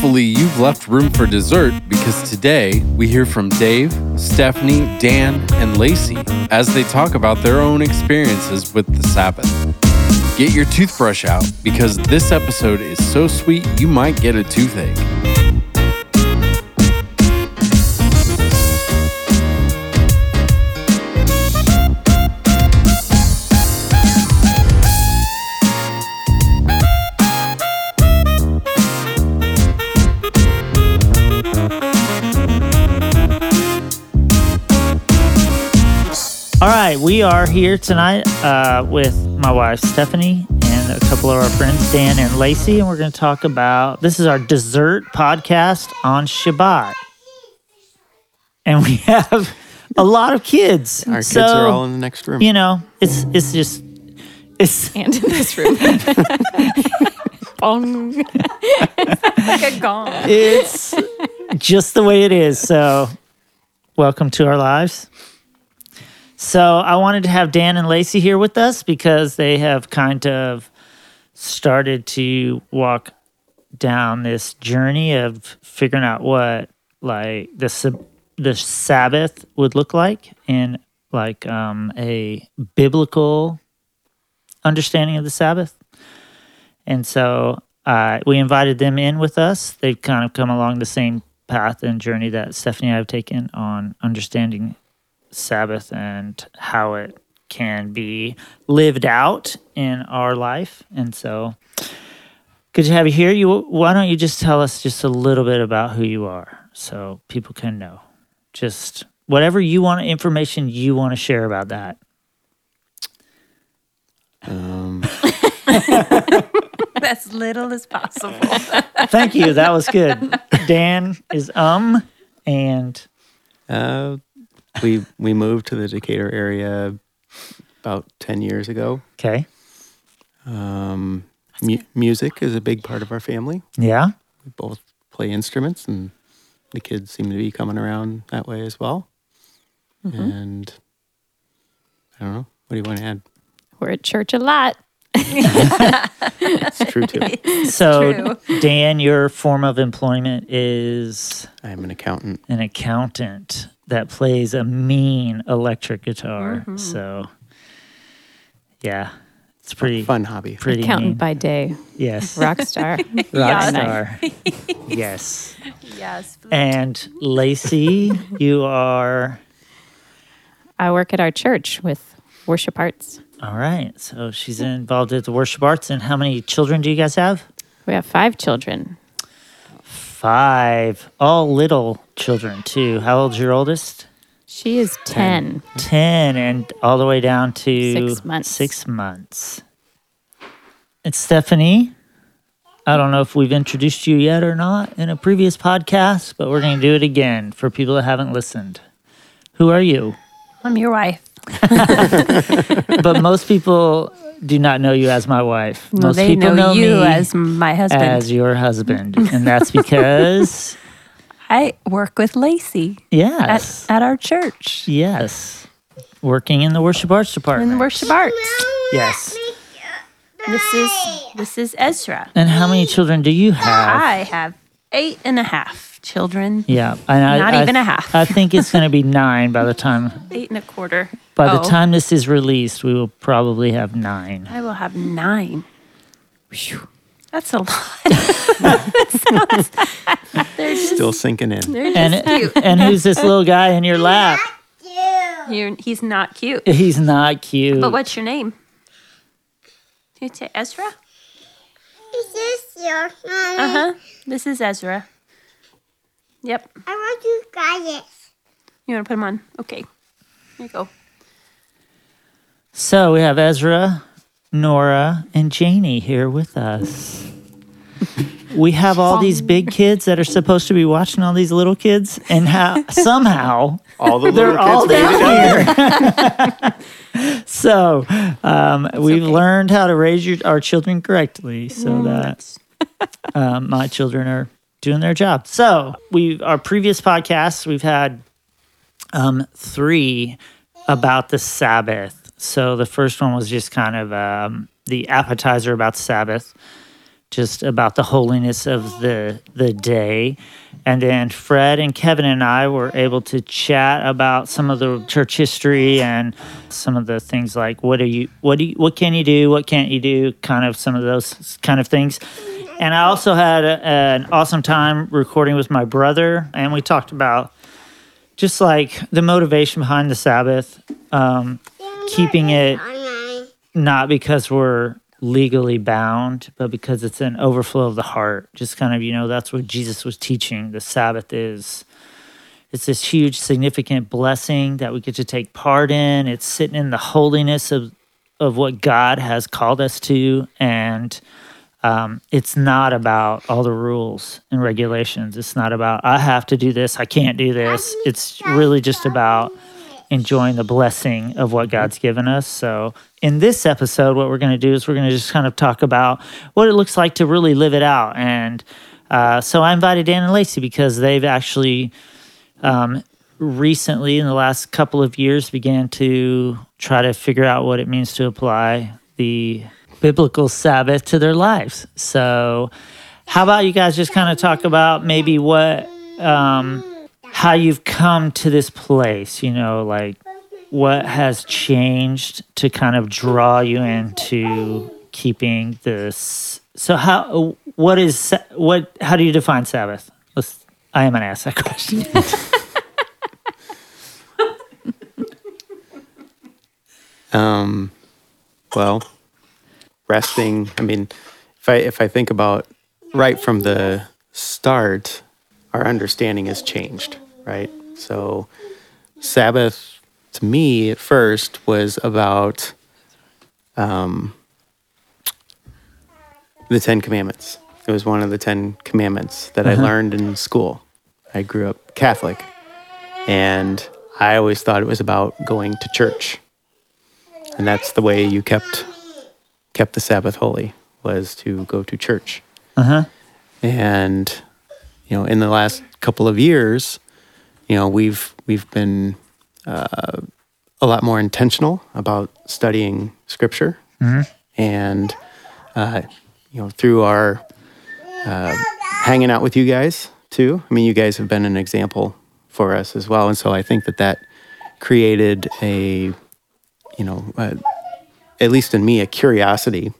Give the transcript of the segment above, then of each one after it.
Hopefully, you've left room for dessert because today we hear from Dave, Stephanie, Dan, and Lacey as they talk about their own experiences with the Sabbath. Get your toothbrush out because this episode is so sweet you might get a toothache. Right, we are here tonight uh, with my wife Stephanie and a couple of our friends Dan and Lacey, and we're going to talk about this is our dessert podcast on Shabbat, and we have a lot of kids. Our kids So, are all in the next room. you know, it's it's just it's and in this room. Bong. it's like a gong. it's just the way it is. So, welcome to our lives. So, I wanted to have Dan and Lacey here with us because they have kind of started to walk down this journey of figuring out what like the the Sabbath would look like in like um, a biblical understanding of the Sabbath. And so uh, we invited them in with us. They've kind of come along the same path and journey that Stephanie and I have taken on understanding Sabbath and how it can be lived out in our life. And so good to have you here. You why don't you just tell us just a little bit about who you are so people can know. Just whatever you want information you want to share about that. Um, As little as possible. Thank you. That was good. Dan is um and uh, we we moved to the Decatur area about ten years ago. okay. Um, mu- music is a big part of our family. Yeah. We both play instruments, and the kids seem to be coming around that way as well. And I don't know. What do you want to add? We're at church a lot. It's true too. So Dan, your form of employment is I'm an accountant. an accountant that plays a mean electric guitar. Mm-hmm. So yeah. It's pretty Fun hobby. pretty Accountant mean. by day, yes. rock star. Rock star. yes. yes. And Lacey, you are I work at our church with worship arts. all right. So she's involved with the worship arts. And how many children do you guys have? We have five children. Five. All little children too. How old's your oldest? She is 10. 10 and all the way down to Six months. Six months. It's Stephanie. I don't know if we've introduced you yet or not in a previous podcast, but we're going to do it again for people that haven't listened. Who are you? I'm your wife. but most people do not know you as my wife. Most people know, you me as my husband. as your husband, and that's because I work with Lacey yes, at, at our church yes, working in the worship arts department. in the worship arts. yes. This is this is Ezra. And how many children do you have? I have eight and a half children. Yeah, and I, Not I- even a half. I think it's going to be nine by the time. Eight and a quarter. By the Oh, time this is released, we will probably have nine. I will have nine. Phew. That's a lot. That sounds- they're just, Still sinking in. they're just And cute. and who's this little guy in your lap? You're, he's not cute. He's not cute. But what's your name? Can you say Ezra? Is this your mommy? Uh huh. This is Ezra. Yep. I want you guys. You want to put him on? Okay. Here you go. So we have Ezra, Nora, and Janie here with us. We have all these big kids that are supposed to be watching all these little kids, and how somehow All the they're little all kids made down here. so um, we've okay. learned how to raise your, our children correctly, so that um, my children are doing their job. So we our previous podcasts we've had um, three about the Sabbath. So the first one was just kind of um, the appetizer about Sabbath. just about the holiness of the the day. And then Fred and Kevin and I were able to chat about some of the church history and some of the things like what are you what do you, what can you do, what can't you do, kind of some of those kind of things. And I also had a, an awesome time recording with my brother, and we talked about just like the motivation behind the Sabbath, um, keeping it not because we're legally bound, but because it's an overflow of the heart. Just kind of, you know, that's what Jesus was teaching. The Sabbath is it's this huge significant blessing that we get to take part in. It's sitting in the holiness of of what God has called us to and um, it's not about all the rules and regulations. It's not about I have to do this, I can't do this. It's really just about enjoying the blessing of what God's given us. So, in this episode, what we're going to do is we're going to just kind of talk about what it looks like to really live it out. And uh, so, I invited Dan and Lacey because they've actually um, recently, in the last couple of years, began to try to figure out what it means to apply the biblical Sabbath to their lives. So, how about you guys just kind of talk about maybe what, um, how you've come to this place, you know, like what has changed to kind of draw you into keeping this. So, how, what is, what, how do you define Sabbath? Let's, I am going to ask that question. Um, well, resting. I mean, if I if I think about right from the start, our understanding has changed, right? So, Sabbath to me at first was about um, the Ten Commandments. It was one of the Ten Commandments that I learned in school. I grew up Catholic, and I always thought it was about going to church and that's the way you kept kept the Sabbath holy was to go to church. Uh huh. And you know, in the last couple of years, you know, we've we've been uh, a lot more intentional about studying Scripture, and uh, you know, through our uh, hanging out with you guys too. I mean, you guys have been an example for us as well, and so I think that that created a you know, uh, at least in me, a curiosity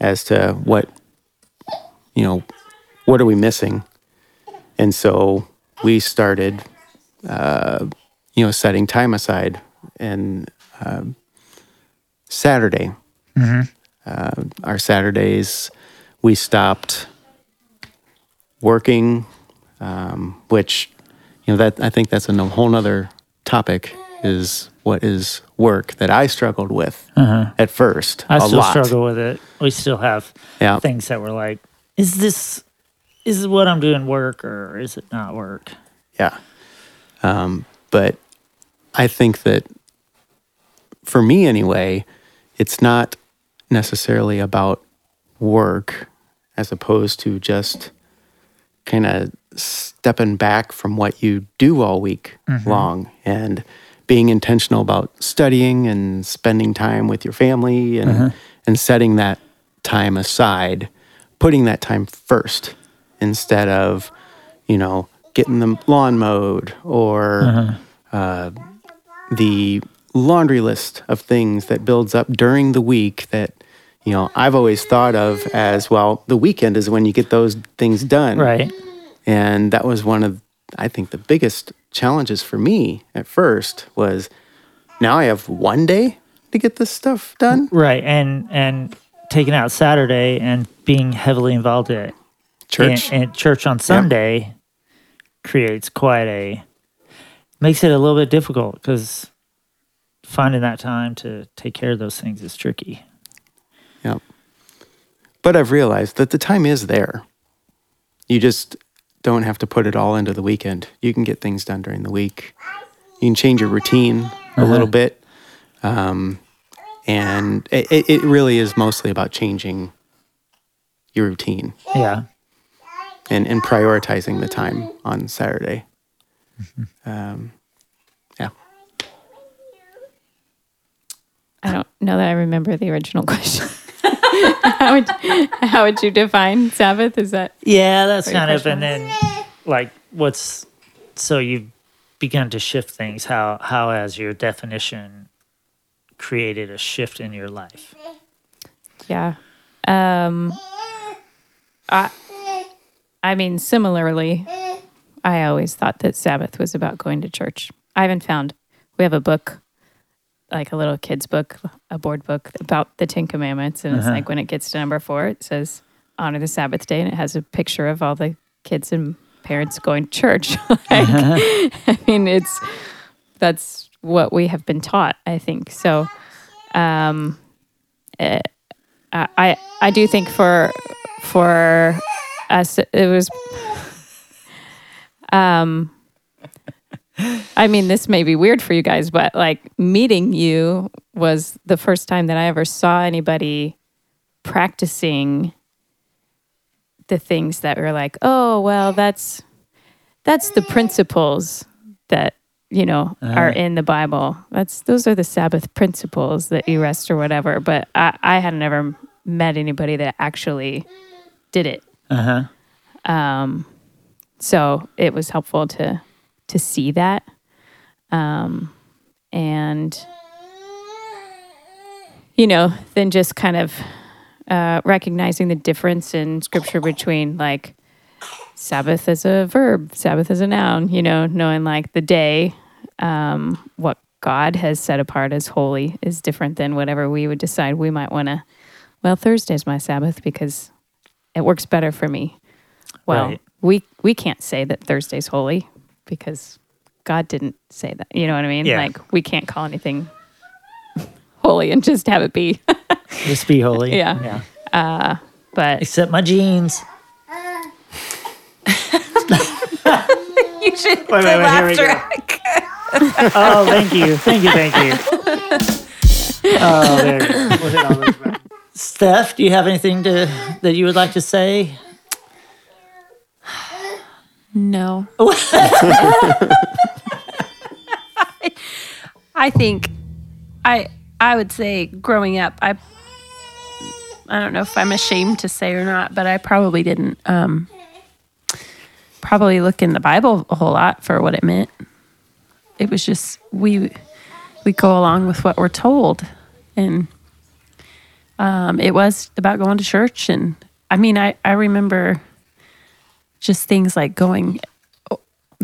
as to what, you know, what are we missing? And so we started, uh, you know, setting time aside. And um Saturday, uh, our Saturdays, we stopped working, um, which, you know, that I think that's a whole nother topic is what is work that I struggled with at first. I still lot. struggle with it. We still have Yeah. things that we're like, is this is what I'm doing work or is it not work? Yeah. Um, but I think that for me anyway, it's not necessarily about work as opposed to just kind of stepping back from what you do all week long and being intentional about studying and spending time with your family and and setting that time aside, putting that time first instead of, you know, getting the lawn mowed or uh, the laundry list of things that builds up during the week that you know I've always thought of as well the weekend is when you get those things done. Right. and that was one of I think the biggest challenges for me at first was now I have one day to get this stuff done. Right. And and taking out Saturday and being heavily involved at church. In, in church on Sunday creates quite a makes it a little bit difficult because finding that time to take care of those things is tricky. Yep. But I've realized that the time is there. You just don't have to put it all into the weekend. You can get things done during the week. You can change your routine a little bit. Um, and it, it- it really is mostly about changing your routine Yeah. And, and prioritizing the time on Saturday. Um, yeah. I don't know that I remember the original question. how, would, how would you define Sabbath? Is that Yeah, that's kind of, question. and then like what's so you've begun to shift things. How how has your definition created a shift in your life? Yeah. Um I I mean similarly, I always thought that Sabbath was about going to church. I haven't found we have a book like a little kids book, a board book about the 10 commandments and it's Uh-huh. like when it gets to number 4 it says honor the Sabbath day and it has a picture of all the kids and parents going to church. like, I mean it's that's what we have been taught, I think. So um I I I do think for for us it was um I mean this may be weird for you guys but like meeting you was the first time that I ever saw anybody practicing the things that were like oh well that's that's the principles that you know are in the bible. That's those are the sabbath principles that you rest or whatever but i i had never met anybody that actually did it Uh huh. um so it was helpful to to see that um and you know then just kind of uh recognizing the difference in scripture between like sabbath as a verb sabbath as a noun you know knowing like the day um what god has set apart as holy is different than whatever we would decide we might want to well thursday's my sabbath because it works better for me well Right. we we can't say that thursday's holy because god didn't say that you know what i mean Yeah. like we can't call anything holy and just have it be Just be holy. Yeah. Yeah. Uh, but Except my jeans. You should Wait, wait, wait, here we go. oh, thank you. Thank you. Thank you. Oh, there you go. We'll Steph, do you have anything to that you would like to say? No. I think I I would say growing up, I I don't know if I'm ashamed to say or not, but I probably didn't um probably look in the Bible a whole lot for what it meant. It was just we we go along with what we're told and um, it was about going to church and I mean I, I remember just things like going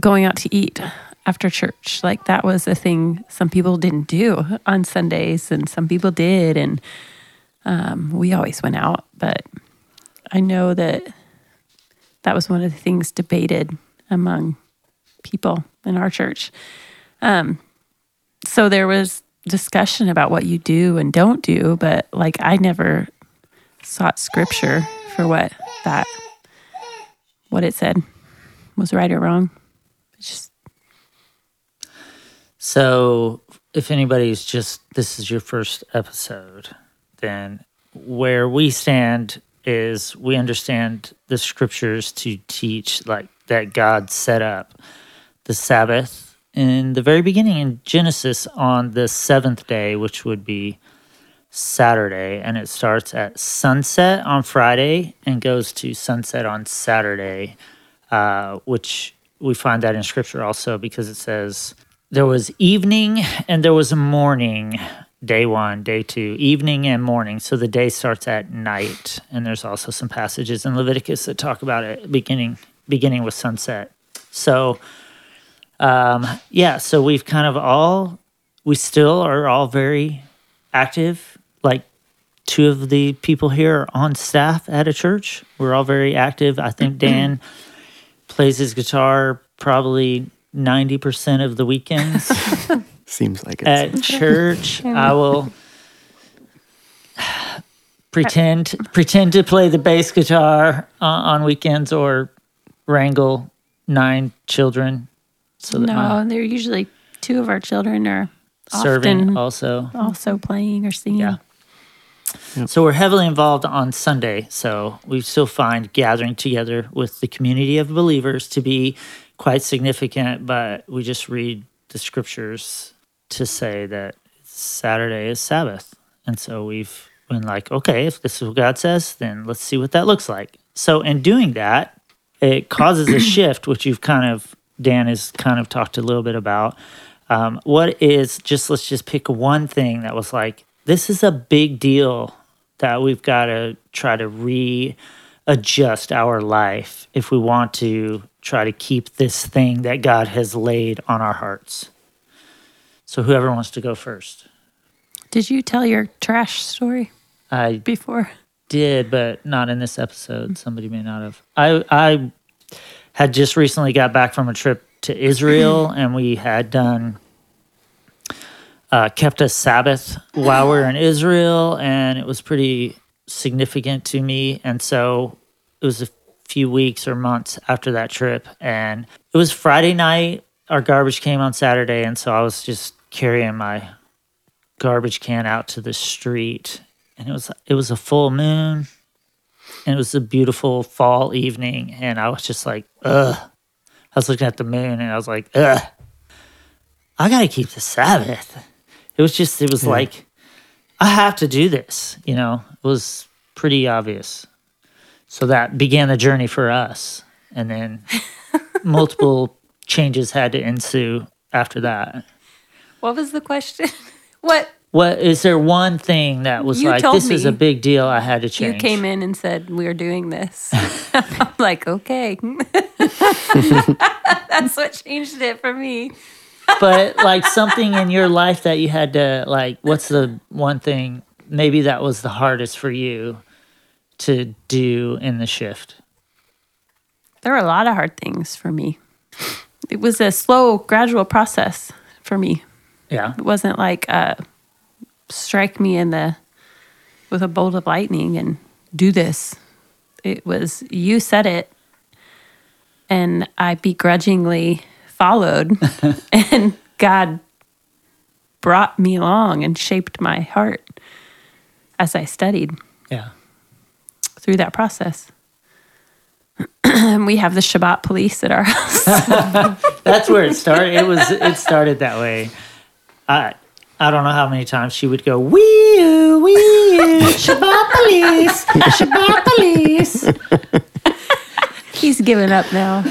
going out to eat after church. Like that was a thing some people didn't do on Sundays, and some people did, and um, we always went out. But I know that that was one of the things debated among people in our church. Um, so there was discussion about what you do and don't do, but like I never sought scripture for what that what it said was right or wrong. It's just So, if anybody's just this is your first episode, then where we stand is we understand the scriptures to teach like that God set up the Sabbath in the very beginning in Genesis on the seventh day, which would be Saturday, and it starts at sunset on Friday and goes to sunset on Saturday, uh, which we find that in scripture also because it says there was evening and there was morning day one day two evening and morning. So the day starts at night and there's also some passages in leviticus that talk about it beginning beginning with sunset. So um yeah so we've kind of all we still are all very active. Like two of the people here are on staff at a church. We're all very active. I think dan plays his guitar probably 90% of the weekends. Seems like it's at church. I will pretend pretend to play the bass guitar on, on weekends or wrangle nine children so that no, my they're usually two of our children are serving also. also playing or singing. Yeah. So we're heavily involved on Sunday. So we still find gathering together with the community of believers to be quite significant, but we just read the scriptures to say that Saturday is Sabbath. And so we've been like, okay, if this is what God says, then let's see what that looks like. So in doing that, it causes a shift, which you've kind of Dan has kind of talked a little bit about. Um, what is just let's just pick one thing that was like this is a big deal that we've got to try to readjust our life if we want to try to keep this thing that God has laid on our hearts. So whoever wants to go first. Did you tell your trash story I before? did, but not in this episode. Somebody may not have. I I had just recently got back from a trip to Israel, and we had done uh, kept a Sabbath while we were in Israel, and it was pretty significant to me. And so it was a few weeks or months after that trip, and it was Friday night. Our garbage came on Saturday, and so I was just carrying my garbage can out to the street and it was it was a full moon and it was a beautiful fall evening and i was just like ugh. I was looking at the moon and i was like ugh. I gotta keep the sabbath. It was just it was like i have to do this you know? It was pretty obvious. So that began the journey for us and then multiple changes had to ensue after that. What was the question? what what is there one thing that was You like this is a big deal i had to change you came in and said we're doing this. I'm like, okay. That's what changed it for me. but like something in your life that you had to like what's the one thing maybe that was the hardest for you to do in the shift There were a lot of hard things for me. It was a slow, gradual process for me. yeah It wasn't like uh, strike me in the with a bolt of lightning and do this. It was you said it, and I begrudgingly followed, and God brought me along and shaped my heart as I studied yeah through that process. And we have the Shabbat police at our house. that's where it started it was it started that way i i don't know how many times she would go wee oo wee oo shabbat police shabbat police He's given up now.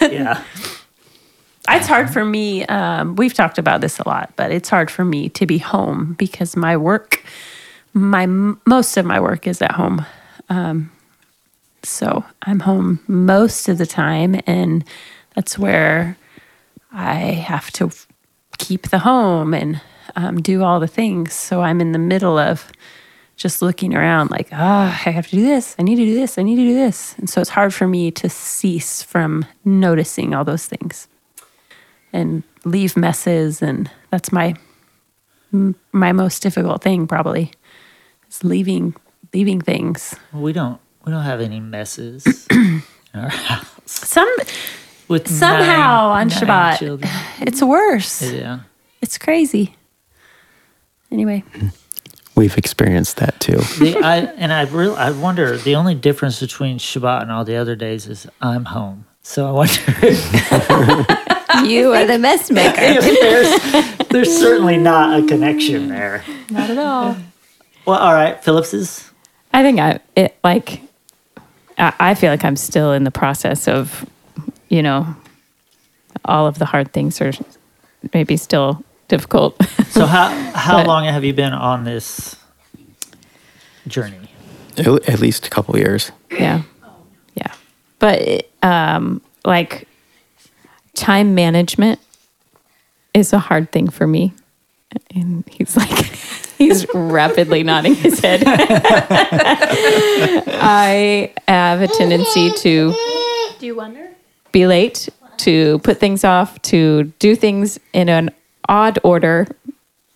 yeah It's hard for me. Um, we've talked about this a lot, but it's hard for me to be home because my work, my most of my work is at home. Um, so I'm home most of the time, and that's where I have to keep the home and um, do all the things. So I'm in the middle of just looking around like, ah, I have to do this. I need to do this. I need to do this. And so it's hard for me to cease from noticing all those things and leave messes. And that's my my most difficult thing probably is leaving leaving things. we don't we don't have any messes in our house Some with somehow nine- on nine Shabbat, children. it's worse. yeah It's crazy. Anyway, We've experienced that too. the, I and I real I wonder the only difference between Shabbat and all the other days is I'm home. So I wonder You are the mess maker. there's there's certainly not a connection there. not at all. Well, all right, Phillips I think I it like I, I feel like I'm still in the process of, you know, all of the hard things are maybe still difficult. so how how But- long have you been on this journey? At, at least a couple years. yeah, yeah. But um, like time management is a hard thing for me, and he's like. He's rapidly nodding his head. I have a tendency to Do you wonder? be late, to put things off, to do things in an odd order,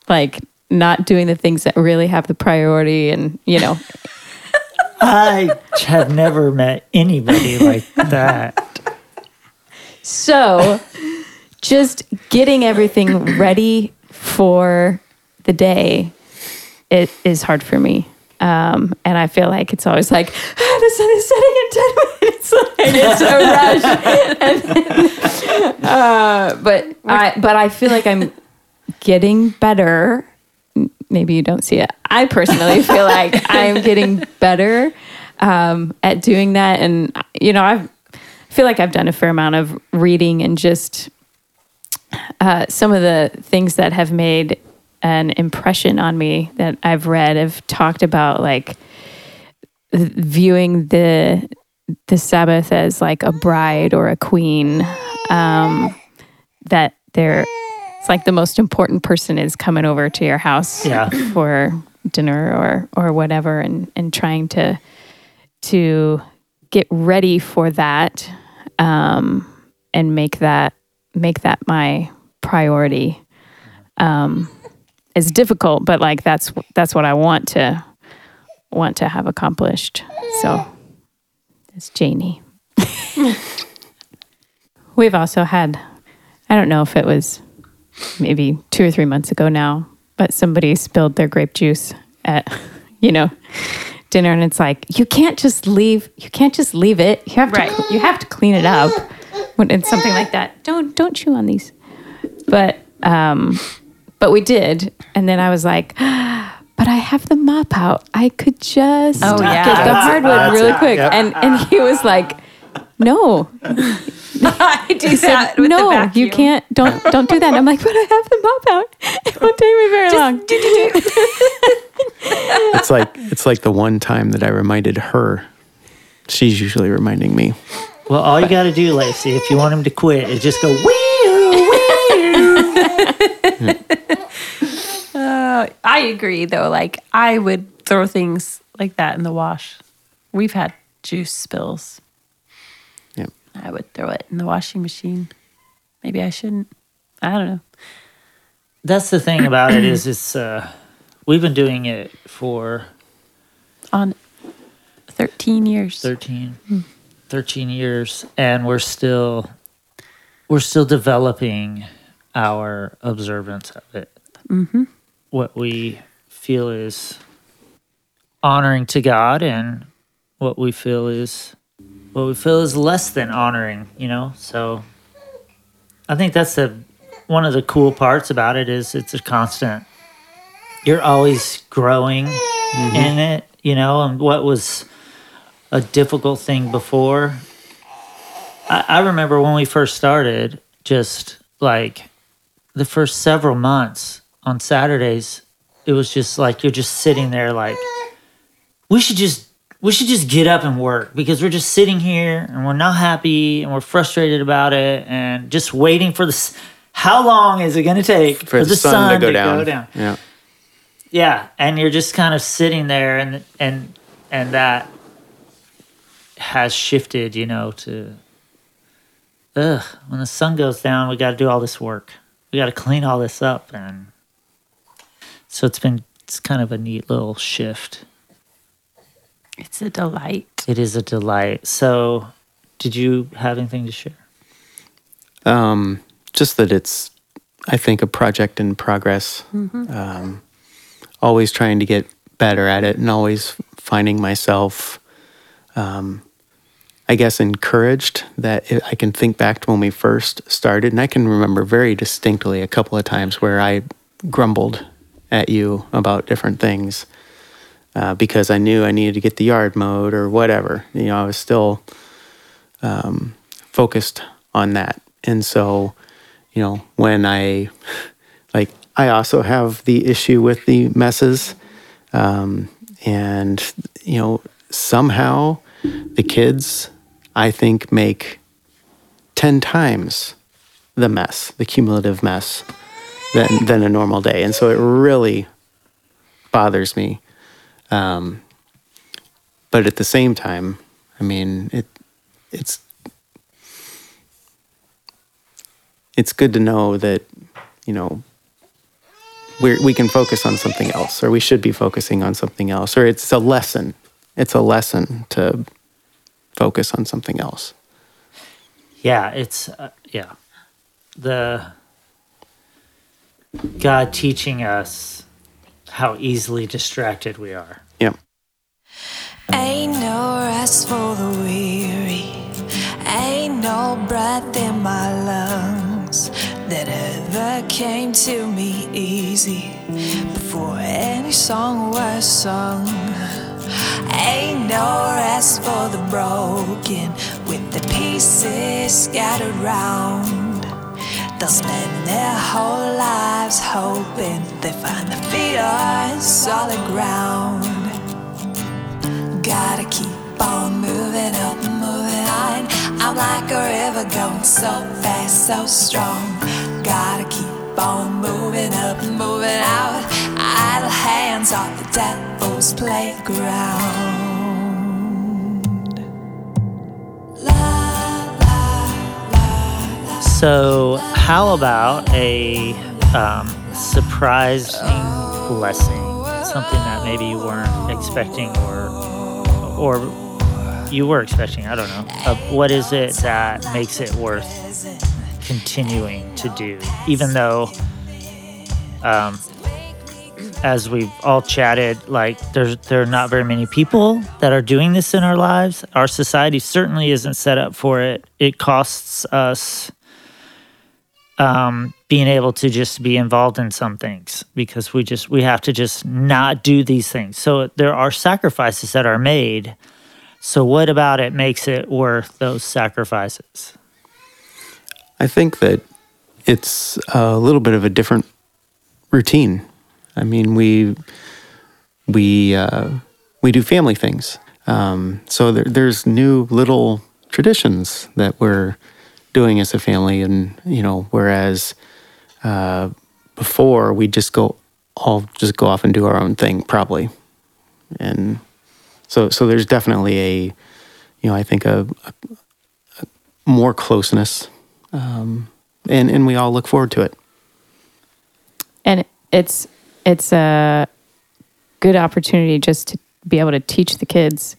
like not doing the things that really have the priority and, you know, I have never met anybody like that. so just getting everything ready for the day it is hard for me. Um, and I feel like it's always like "Ah, the sun is setting in ten minutes. Like it's a rush. And then, uh, but I but I feel like I'm getting better maybe you don't see it. I personally feel like I'm getting better um, at doing that, and you know, I've, I feel like I've done a fair amount of reading and just uh, some of the things that have made an impression on me that I've read have talked about like viewing the the Sabbath as like a bride or a queen. Um, that they're it's like the most important person is coming over to your house Yeah. for dinner or or whatever, and and trying to to get ready for that um, and make that make that my priority. Um, it's difficult, but like that's that's what I want to want to have accomplished. So it's Janie. We've also had I don't know if it was maybe two or three months ago now, but somebody spilled their grape juice at you know dinner, and it's like you can't just leave you can't just leave it. You have to Right. you have to clean it up when it's something like that. Don't don't chew on these. But um, but we did, and then I was like. But I have the mop out. I could just Oh, yeah. get the hardwood really quick. And and he was like, "No, I do he said, no, you can't. Don't don't do that. And I'm like, but I have the mop out. It won't take me very long. It's like it's like the one time that I reminded her. She's usually reminding me. Well, all you got to do, Lacey, if you want him to quit, is just go wee, wee uh, I agree though. Like I would throw things like that in the wash. We've had juice spills. I would throw it in the washing machine. Maybe I shouldn't. I don't know. That's the thing about it is it's uh, we've been doing it for On 13 years. 13, 13 years and we're still we're still developing our observance of it what we feel is honoring to god and what we feel is what we feel is less than honoring you know? So i think that's the one of the cool parts about it is it's a constant. You're always growing mm-hmm. in it you know? And what was a difficult thing before. I, I remember when we first started, just like the first several months on Saturdays, it was just like you're just sitting there like we should just we should just get up and work because we're just sitting here and we're not happy and we're frustrated about it and just waiting for this how long is it going to take For, the, sun, to, go, down. Yeah. yeah and you're just kind of sitting there and and and that has shifted you know to ugh when the sun goes down we got to do all this work we got to clean all this up and so it's been it's kind of a neat little shift It's a delight. it is a delight so did you have anything to share Um, just that it's, I think, a project in progress. Um, always trying to get better at it and always finding myself, um, I guess, encouraged that I I can think back to when we first started. And I can remember very distinctly a couple of times where I grumbled at you about different things uh, because I knew I needed to get the yard mowed or whatever. You know, I was still um, focused on that. And so, you know, when I, like, I also have the issue with the messes. Um, and, you know, somehow the kids, I think, make 10 times the mess, the cumulative mess, than, than a normal day. And so it really bothers me. Um, but at the same time, I mean, it, it's it's good to know that you know we we can focus on something else, or we should be focusing on something else, or it's a lesson. It's a lesson to focus on something else. yeah it's uh, yeah the god teaching us how easily distracted we are Yep. Ain't no rest for the weary. Ain't no breath in my lungs that ever came to me easy. before any song was sung. Ain't no rest for the broken with the pieces scattered round. They'll spend their whole lives hoping they find their feet on solid ground. Gotta keep on moving up, moving on. I'm like a river going so fast, so strong. Gotta keep on moving up, moving out. Idle hands off the devil's playground. So, how about a um, surprising blessing? Something that maybe you weren't expecting, or or you were expecting. I don't know. Uh, what is it that makes it worth continuing to do, even though, um, as we've all chatted, like there's there are not very many people that are doing this in our lives. Our society certainly isn't set up for it. It costs us um, being able to just be involved in some things because we just we have to just not do these things. So there are sacrifices that are made. So what about it makes it worth those sacrifices? I think that it's a little bit of a different routine. I mean, we we uh, we do family things, um, so there, there's new little traditions that we're doing as a family, and you know, whereas uh, before we just go all just go off and do our own thing, probably, and so so there's definitely a you know I think a, a, a more closeness um, and and we all look forward to it. and it's it's a good opportunity just to be able to teach the kids.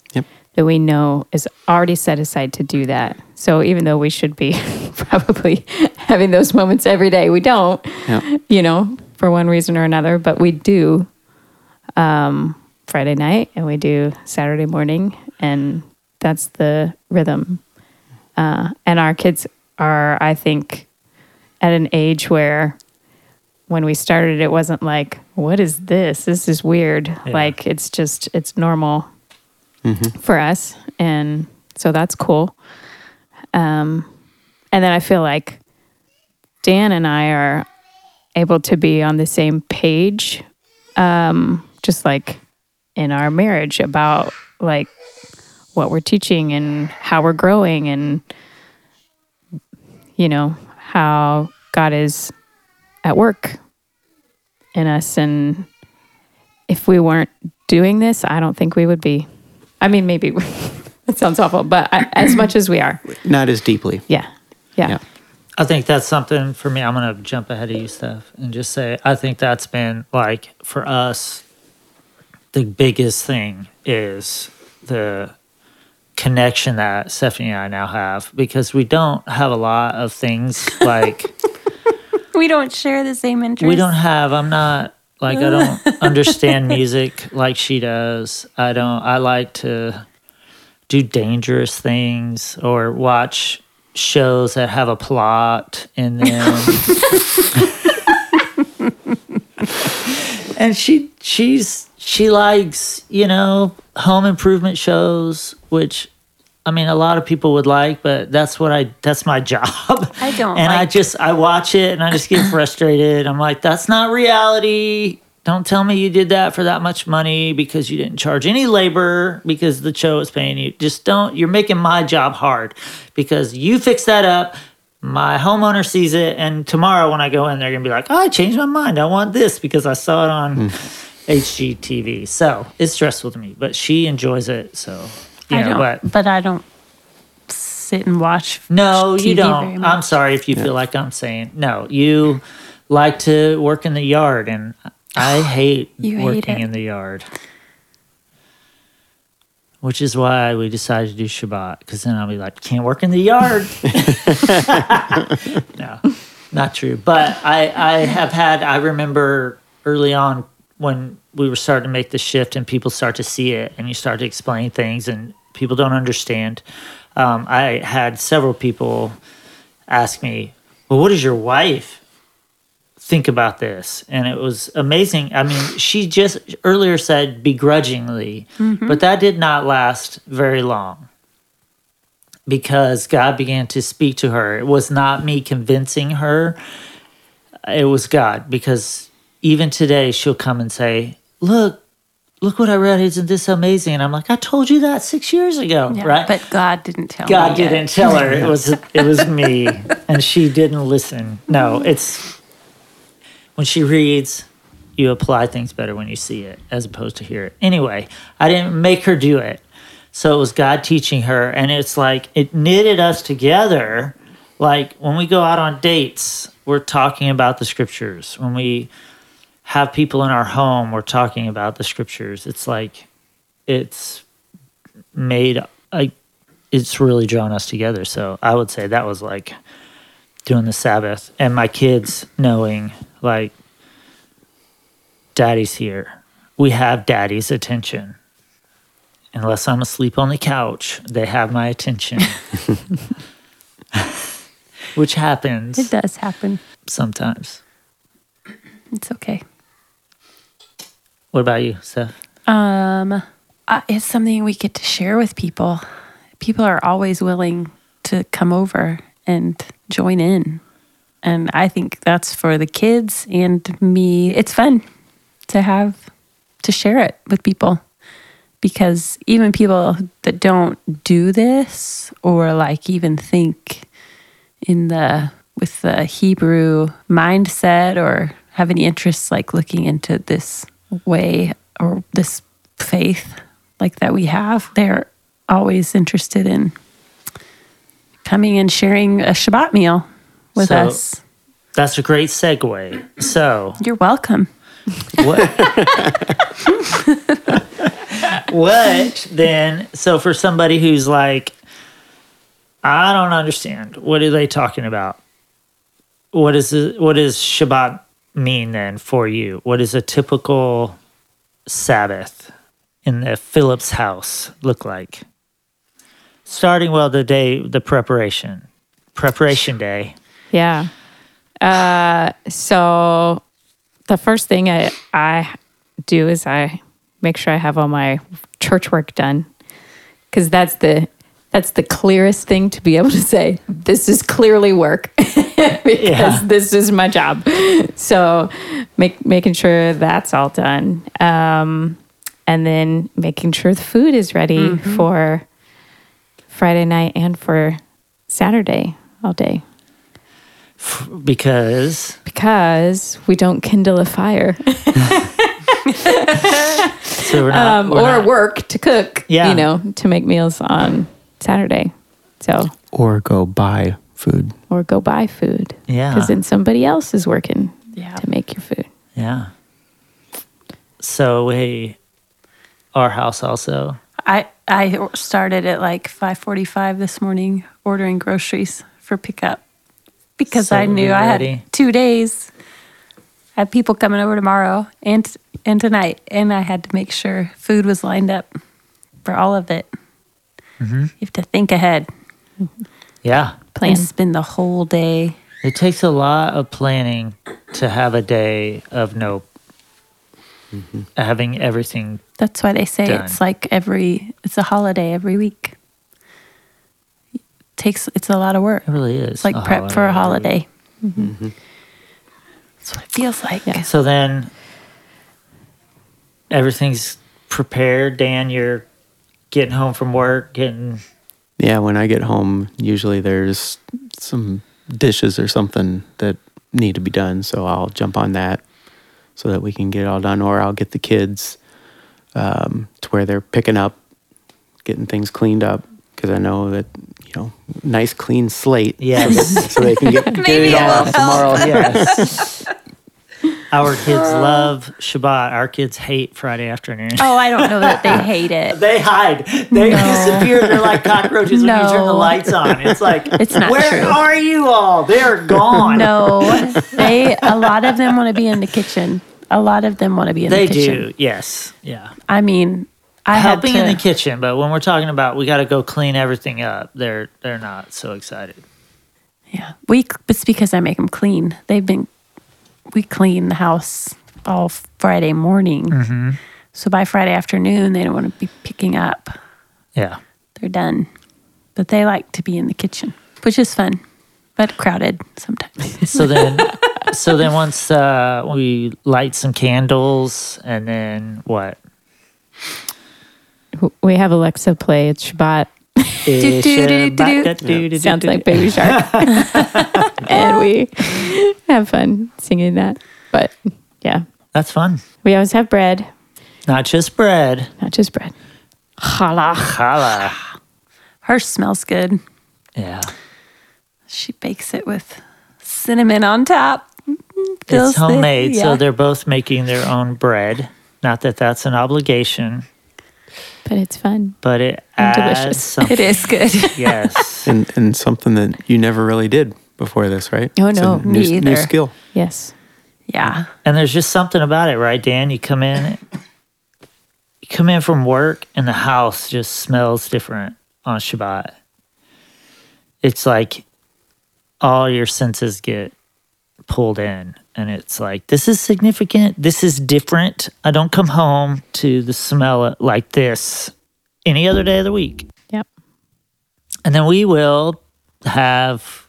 That we know is already set aside to do that. So even though we should be probably having those moments every day, we don't, Yeah. you know, for one reason or another, but we do um, Friday night and we do Saturday morning, and that's the rhythm. Uh, and our kids are, I think, at an age where when we started, it wasn't like, what is this? This is weird. Like, it's just, it's normal for us. And so that's cool. Um, and then I feel like Dan and I are able to be on the same page, um, just like in our marriage about like what we're teaching and how we're growing and, you know, how God is at work in us. And if we weren't doing this, I don't think we would be. I mean, maybe that sounds awful, but I, as much as we are, Not as deeply. yeah, yeah, Yeah. I think that's something for me. I'm going to jump ahead of you, Steph, and just say I think that's been like for us, the biggest thing is the connection that Stephanie and I now have because we don't have a lot of things like We don't share the same interests. we don't have. I'm not like I don't understand music like she does. I don't. I like to do dangerous things or watch shows that have a plot in them. and she she's she likes you know home improvement shows which i mean a lot of people would like but that's what i that's my job. I don't and i just i watch it and i just get frustrated. I'm like that's not reality. Don't tell me you did that for that much money because you didn't charge any labor because the show is paying you. Just don't you're making my job hard because you fix that up my homeowner sees it and tomorrow when i go in they're gonna be like oh, i changed my mind. I want this because i saw it on hmm. hgtv so it's stressful to me but she enjoys it so you I know but but I don't sit and watch. no you TV very don't i'm sorry if you feel like i'm saying no you like to work in the yard and i hate You hate working it. in the yard which is why we decided to do Shabbat because then I'll be like, can't work in the yard. no, not true. But I, I have had, I remember early on when we were starting to make the shift and people start to see it and you start to explain things and people don't understand. Um, I had several people ask me, well, what does your wife think about this. And it was amazing. I mean, she just earlier said begrudgingly, but that did not last very long because God began to speak to her. It was not me convincing her, it was God because even today she'll come and say, Look, look what I read. Isn't this amazing? And I'm like, I told you that six years ago, Yeah, right? But God didn't tell God didn't tell her it was it was me, and she didn't listen. No, mm-hmm. it's when she reads, you apply things better when you see it as opposed to hear it. Anyway, I didn't make her do it, so it was God teaching her, and it's like it knitted us together. Like when we go out on dates, we're talking about the scriptures. When we have people in our home, we're talking about the scriptures. It's like it's made a it's really drawn us together. So I would say that was like doing the Sabbath and my kids knowing like daddy's here. We have daddy's attention. Unless I'm asleep on the couch, they have my attention. Which happens It does happen. sometimes. It's okay. What about you, Steph? Um, uh, it's something we get to share with people. People are always willing to come over and join in. And I think that's for the kids and me. It's fun to have to share it with people because even people that don't do this or like even think in the with the Hebrew mindset or have any interests like looking into this way or this faith like that we have, they're always interested in coming and sharing a Shabbat meal with So- us. That's a great segue. So, You're welcome. what what then so for somebody who's like i don't understand what are they talking about what is what shabbat mean then for you? What is a typical sabbath in the phillips house look like? Starting well the day the preparation preparation day. Yeah. Uh, so the first thing I, I do is I make sure I have all my church work done because that's the that's the clearest thing to be able to say this is clearly work because Yeah. this is my job. So make making sure that's all done, um, and then making sure the food is ready for Friday night and for Saturday all day because because we don't kindle a fire so not, um, or not- work to cook, Yeah. you know, to make meals on Saturday. So, Or go buy food. or go buy food yeah because then somebody else is working Yeah. to make your food. Yeah. So we, our house also. I I started at like 5:45 this morning ordering groceries for pickup because So I knew you're I had 2 days. I had people coming over tomorrow and and tonight and I had to make sure food was lined up for all of it. Mm-hmm. You have to think ahead Yeah. Plan. and spend the whole day. It takes a lot of planning to have a day of no mm-hmm. having everything. That's why they say Done. it's like every it's a holiday every week. takes it's a lot of work. It really is. It's like prep for a holiday. Mm-hmm. Mm-hmm. That's what it feels like. Yeah. So then everything's prepared. Dan, you're getting home from work, getting Yeah, when I get home, usually there's some dishes or something that need to be done. So I'll jump on that so that we can get it all done. Or I'll get the kids um, to where they're picking up, getting things cleaned up. Because I know that, you know, nice clean slate. Yes. So they can get, get Maybe it it all out tomorrow. yes. Our kids love Shabbat. Our kids hate Friday afternoon. Oh, I don't know that they hate it. They hide. They disappear. They're like cockroaches when you turn the No. lights on. It's like, It's not where true. are you all? They're gone. No, they. A lot of them want to be in the kitchen. A lot of them want to be in they the kitchen. do. Yes. Yeah. I mean, I Helping had to, in the kitchen, but when we're talking about we got to go clean everything up, they're they're not so excited. Yeah, we. It's because I make them clean. They've been we clean the house all Friday morning. Mm-hmm. So by Friday afternoon, they don't want to be picking up. Yeah. They're done. But they like to be in the kitchen, which is fun, but crowded sometimes. So then, so then once uh, we light some candles, and then what? We have Alexa play. It's Shabbat. Sounds like Baby Shark. and we have fun singing that. But yeah, That's fun. we always have bread, Not just bread. not just bread. Challah. Challah. Hers smells good. Yeah. She bakes it with cinnamon on top. Feels it's the- homemade, so they're both making their own bread. Not that that's an obligation, But it's fun. but it And adds delicious. something. It is good. Yes. And and something that you never really did before this, right? Oh, It's a no, new, me new skill. Yes. yeah. And there's just something about it, right, Dan? You come in, you come in from work, and the house just smells different on Shabbat. It's like all your senses get pulled in, and it's like this is significant. This is different. I don't come home to the smell like this any other day of the week. Yep. And then we will have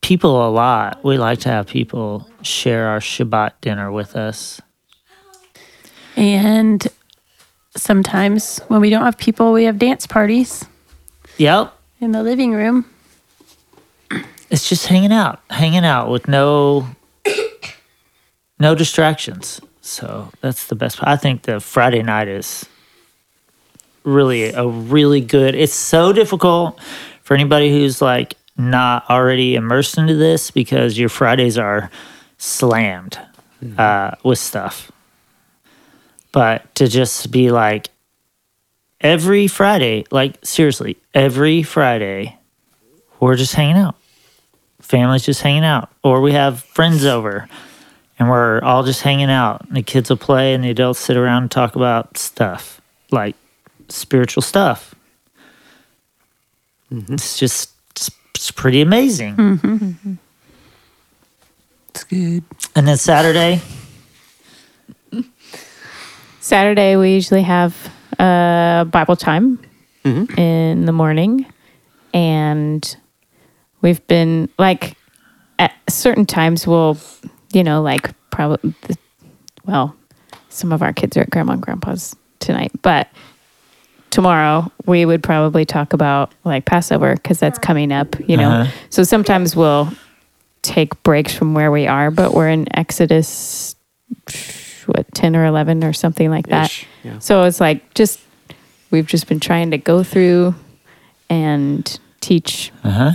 people a lot. We like to have people share our Shabbat dinner with us. And sometimes when we don't have people, we have dance parties Yep. in the living room. It's just hanging out, hanging out with no no distractions. So that's the best. I think the Friday night is really a really good. It's so difficult for anybody who's like not already immersed into this because your Fridays are slammed uh, with stuff. But to just be like every Friday, like seriously, every Friday, we're just hanging out. Family's just hanging out, or we have friends over and we're all just hanging out. And the kids will play and the adults sit around and talk about stuff like spiritual stuff. Mm-hmm. It's just it's, it's pretty amazing. Mm-hmm. Mm-hmm. It's good. And then Saturday, Saturday, we usually have uh, Bible time in the morning. And we've been like, at certain times, we'll, you know, like probably, well, some of our kids are at grandma and grandpa's tonight, but tomorrow we would probably talk about like Passover because that's coming up, you know. Uh-huh. So sometimes we'll take breaks from where we are, but we're in Exodus, what, 10 or 11 or something like that. Ish, yeah. So it's like just, we've just been trying to go through and teach, uh huh.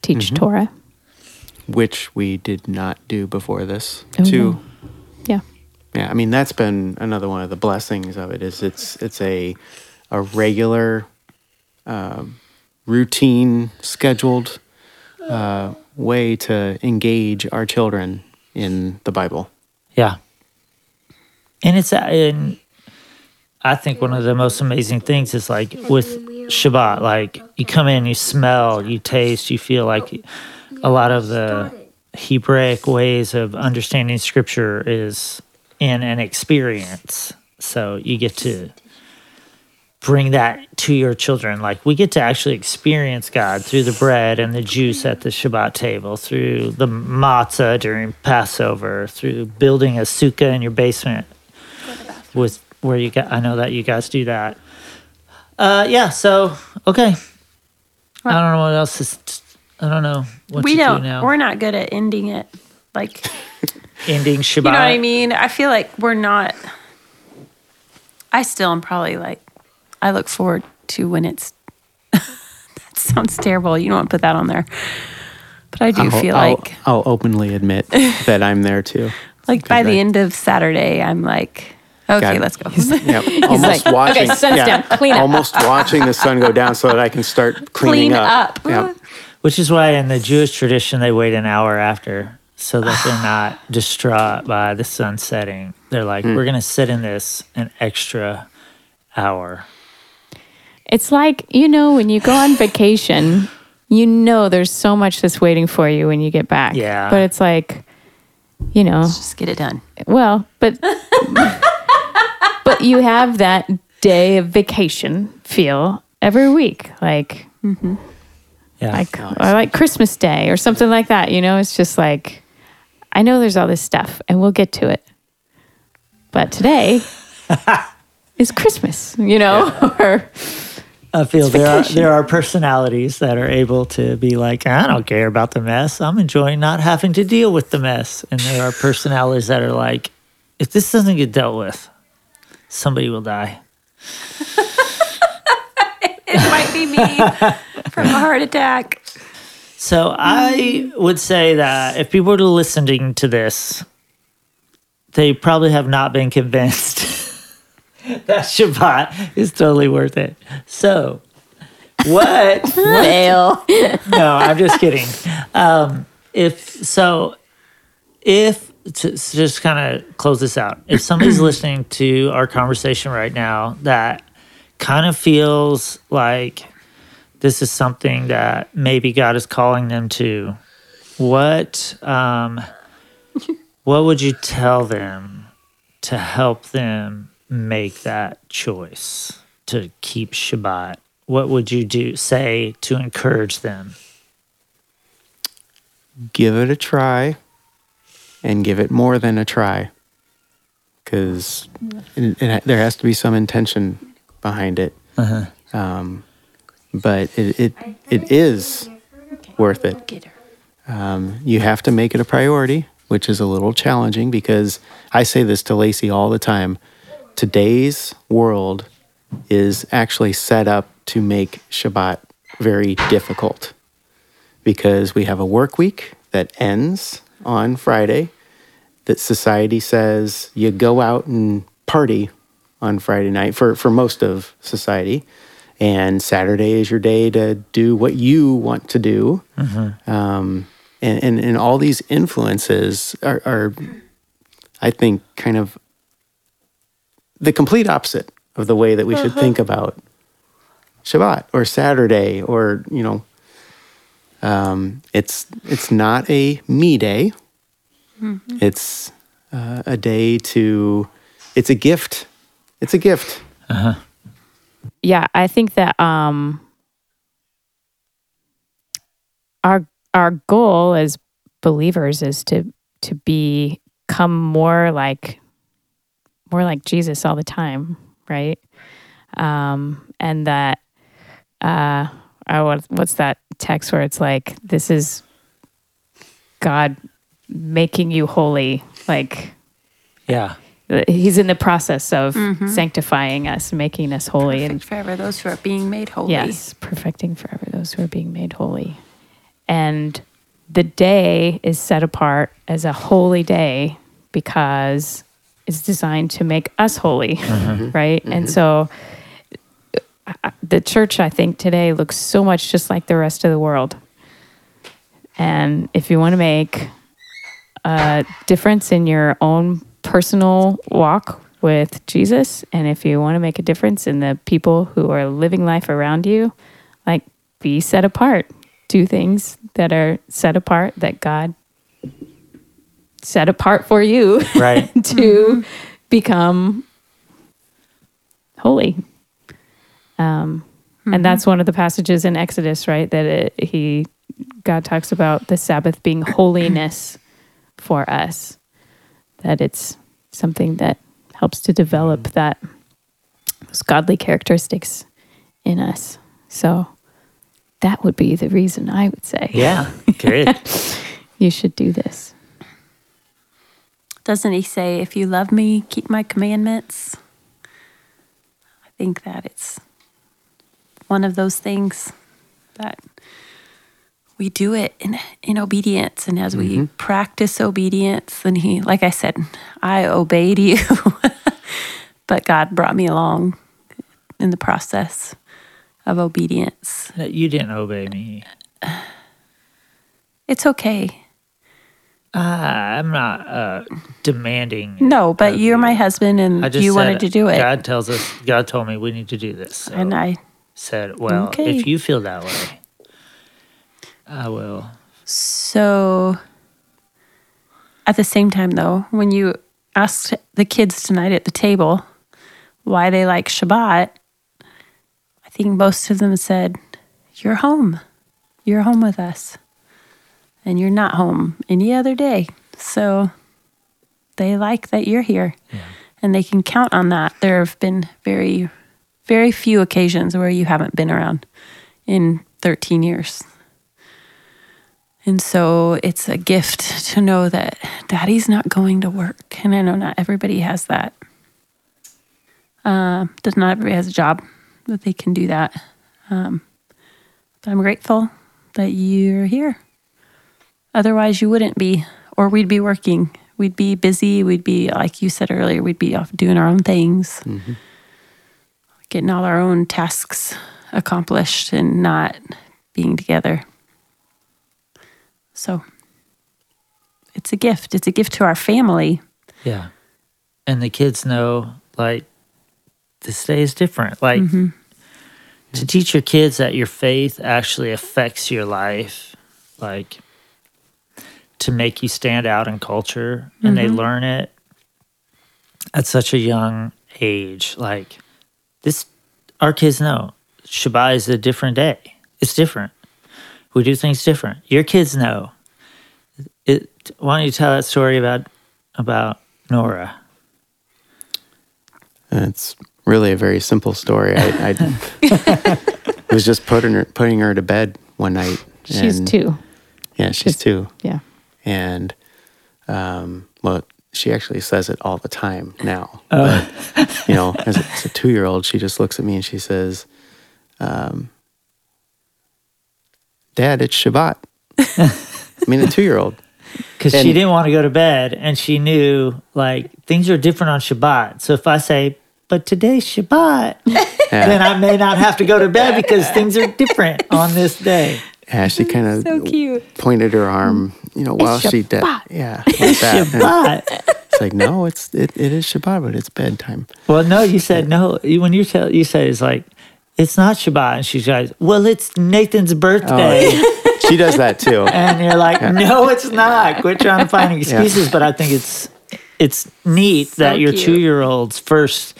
teach Mm-hmm. Torah. Which we did not do before this. Oh, too. no. Yeah. Yeah, I mean that's been another one of the blessings of it is it's it's a a regular, um, routine, scheduled uh, way to engage our children in the Bible. Yeah. And it's and I think one of the most amazing things is like with Shabbat, like you come in, you smell, you taste, you feel like a lot of the Hebraic ways of understanding scripture is in an experience. So you get to bring that to your children. Like we get to actually experience God through the bread and the juice at the Shabbat table, through the matzah during Passover, through building a sukkah in your basement with where you got I know that you guys do that. Uh yeah, so okay. I don't know what else is I don't know what we to don't, do now. we're not good at ending it. Like, Ending Shabbat. you know what I mean? I feel like we're not, I still am probably like, I look forward to when it's, that sounds terrible. You don't want to put that on there. But I do I'll, feel I'll- like, I'll openly admit that I'm there too. like by because the end of Saturday, I'm like, okay, let's go. Yeah, almost like, watching. "Okay, sun's yeah, down, clean up." Almost watching the sun go down so that I can start cleaning Clean up. up. Yeah. Which is why in the Jewish tradition they wait an hour after so that they're not distraught by the sun setting. They're like, hmm. we're going to sit in this an extra hour. It's like, you know, when you go on vacation, you know there's so much that's waiting for you when you get back. Yeah. But it's like, you know, Just get it done. well, but but you have that day of vacation feel every week, like mm-hmm. Yeah. like or like Christmas Day or something like that. You know, it's just like I know there's all this stuff, and we'll get to it. But today is Christmas, you know, or I feel there are there are personalities that are able to be like, I don't care about the mess. I'm enjoying not having to deal with the mess. And there are personalities that are like, if this doesn't get dealt with, somebody will die. It might be me from a heart attack. So I would say that if people were listening to this, they probably have not been convinced that Shabbat is totally worth it. So, what? fail. no, I'm just kidding. Um, if so, if to, to just kind of close this out, if somebody's listening to our conversation right now that kind of feels like this is something that maybe God is calling them to, what um, what would you tell them to help them make that choice to keep Shabbat? What would you do say to encourage them? give it a try and give it more than a try because there has to be some intention behind it um, but it, it, it is worth it um, you have to make it a priority which is a little challenging because i say this to lacey all the time today's world is actually set up to make shabbat very difficult because we have a work week that ends on Friday, that society says you go out and party on Friday night for, for most of society. And Saturday is your day to do what you want to do. Um, and, and, and all these influences are, are, I think, kind of the complete opposite of the way that we should think about Shabbat or Saturday or, you know, um, it's it's not a me day. It's uh, a day to. It's a gift. It's a gift. Yeah, I think that um our our goal as believers is to to become more like more like Jesus all the time, right? Um and that uh oh, what's that text where it's like this is God making you holy like Yeah. Uh, he's in the process of mm-hmm. sanctifying us making us holy and Perfect forever those who are being made holy. Yes, perfecting forever those who are being made holy. And the day is set apart as a holy day because it's designed to make us holy, mm-hmm. right? And mm-hmm. so uh, uh, the church, I think, today looks so much just like the rest of the world. And if you want to make a difference in your own personal walk with Jesus, and if you want to make a difference in the people who are living life around you, like be set apart. Do things that are set apart that God set apart for you Right. to become holy. Um, And that's one of the passages in Exodus, right? That it, he, God talks about the Sabbath being holiness for us. That it's something that helps to develop mm. that those godly characteristics in us. So that would be the reason I would say Yeah. Good. you should do this. Doesn't he say, if you love me, keep my commandments? I think that it's one of those things that we do it in, in obedience. And as we practice obedience, then he, like I said, I obeyed you, but God brought me along in the process of obedience. That you didn't obey me. It's okay. Uh, I'm not uh, demanding. No, but you're you. my husband and you said wanted to do it. God tells us. God told me we need to do this. So and I said, "Well, Okay. if you feel that way, I will." So at the same time, though, when you asked the kids tonight at the table why they like Shabbat, I think most of them said, You're home. You're home with us. And you're not home any other day. So they like that you're here. And they can count on that. There have been very, very few occasions where you haven't been around in 13 years. And so it's a gift to know that daddy's not going to work. And I know not everybody has that. Um, does not everybody has a job that they can do that. Um, but I'm grateful that you're here. Otherwise, you wouldn't be, or we'd be working. We'd be busy. We'd be, like you said earlier, we'd be off doing our own things, getting all our own tasks accomplished and not being together. So it's a gift. It's a gift to our family. Yeah. And the kids know, like, this day is different. Like, mm-hmm. to teach your kids that your faith actually affects your life, like, to make you stand out in culture, and they mm-hmm. learn it at such a young age. Like, this, our kids know Shabbat is a different day. It's different. We do things different. Your kids know. It, why don't you tell that story about about Nora? It's really a very simple story. I, I was just putting her putting her to bed one night. She's and- two. Yeah, she's two. Yeah. and um, well, she actually says it all the time now. But, you know, as a, as a two-year-old, she just looks at me and she says, um, "Dad, it's Shabbat." I mean, a two year old. because she didn't want to go to bed and she knew like things are different on Shabbat. So if I say, but today's Shabbat, then I may not have to go to bed because things are different on this day. Yeah, she kind of So cute. pointed her arm, you know, while she did. Yeah, like that. And Shabbat. it's like, no, it's it, it is Shabbat, but it's bedtime. well, no, you said no. When you tell, you say it's like, it's not Shabbat. And she says, well, it's Nathan's birthday. Oh, she does that too. And you're like, no, it's not. Quit trying to find excuses. But I think it's it's neat that your cute. two year old's first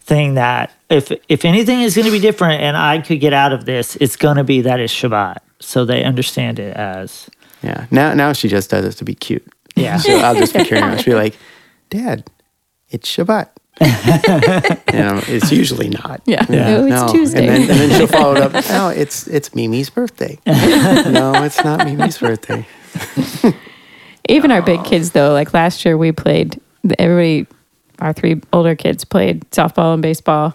thing that if if anything is going to be different and I could get out of this, it's going to be that it's Shabbat. So they understand it as Yeah. Now now she just does it to be cute. yeah. So I'll just be carrying on. She'll be like, Dad, it's Shabbat. you know, it's usually not. Yeah. Yeah. Oh, it's no. Tuesday. And then, and then she'll follow it up. No, oh, it's it's Mimi's birthday. no, it's not Mimi's birthday. Even our big kids, though, like last year we played, everybody, our three older kids played softball and baseball.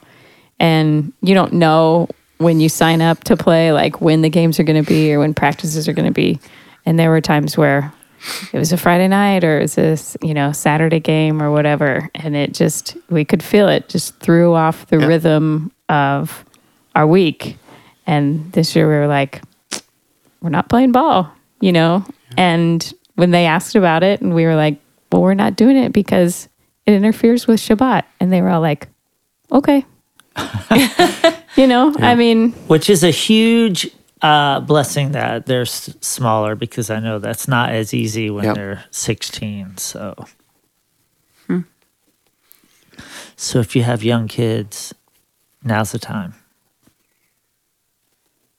And you don't know when you sign up to play, like when the games are going to be or when practices are going to be. And there were times where it was a Friday night or it was this, you know, Saturday game or whatever. And it just, we could feel it just threw off the Yeah. rhythm of our week. And this year we were like, we're not playing ball, you know? And when they asked about it, and we were like, well, we're not doing it because it interferes with Shabbat. And they were all like, okay. you know, I mean, Which is a huge uh, blessing that they're s- smaller because I know that's not as easy when Yep. they're 16. So. So if you have young kids, now's the time.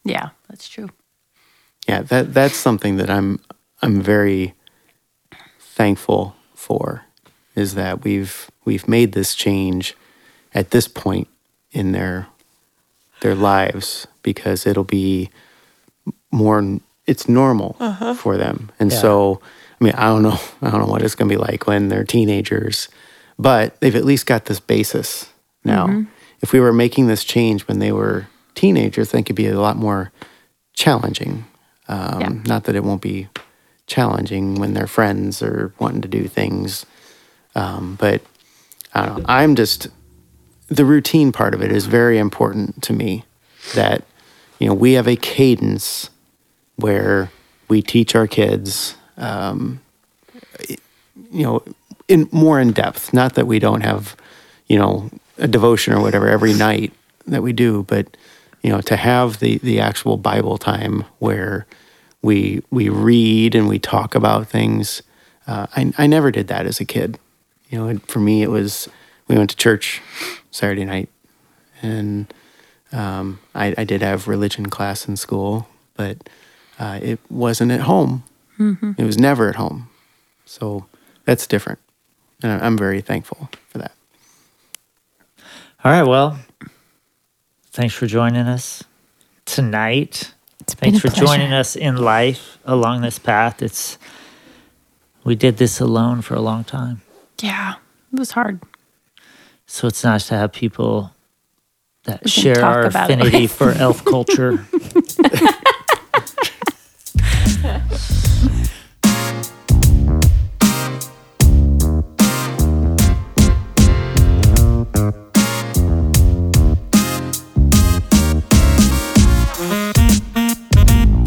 Yeah, that's true. Yeah, that that's something that I'm I'm very thankful for is that we've we've made this change at this point in their their lives because it'll be more it's normal for them. And Yeah. so I mean, I don't know I don't know what it's going to be like when they're teenagers, but they've at least got this basis now. If we were making this change when they were teenagers, I think it'd be a lot more challenging. Um, Yeah. Not that it won't be challenging when they're friends or wanting to do things, um, but I don't know. I'm just the routine part of it is very important to me. That you know we have a cadence where we teach our kids, um, you know, in more in depth. Not that we don't have, you know, a devotion or whatever every night that we do, but you know, to have the the actual Bible time where we we read and we talk about things. uh, I, I never did that as a kid. You know, for me, it was we went to church Saturday night, and um, I, I did have religion class in school, but uh, it wasn't at home. It was never at home. So that's different. And I- I'm very thankful for that. All right. Well, thanks for joining us tonight. It's been Thanks a for pleasure. joining us in life along this path. It's we did this alone for a long time. Yeah, it was hard. So it's nice to have people that We share our affinity for elf culture.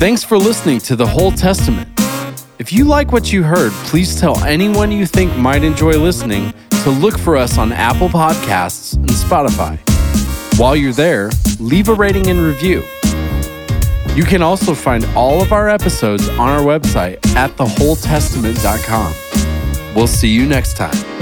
Thanks for listening to the whole Testament. If you like what you heard, please tell anyone you think might enjoy listening to look for us on Apple Podcasts and Spotify. While you're there, leave a rating and review. You can also find all of our episodes on our website at thewholetestament.com. We'll see you next time.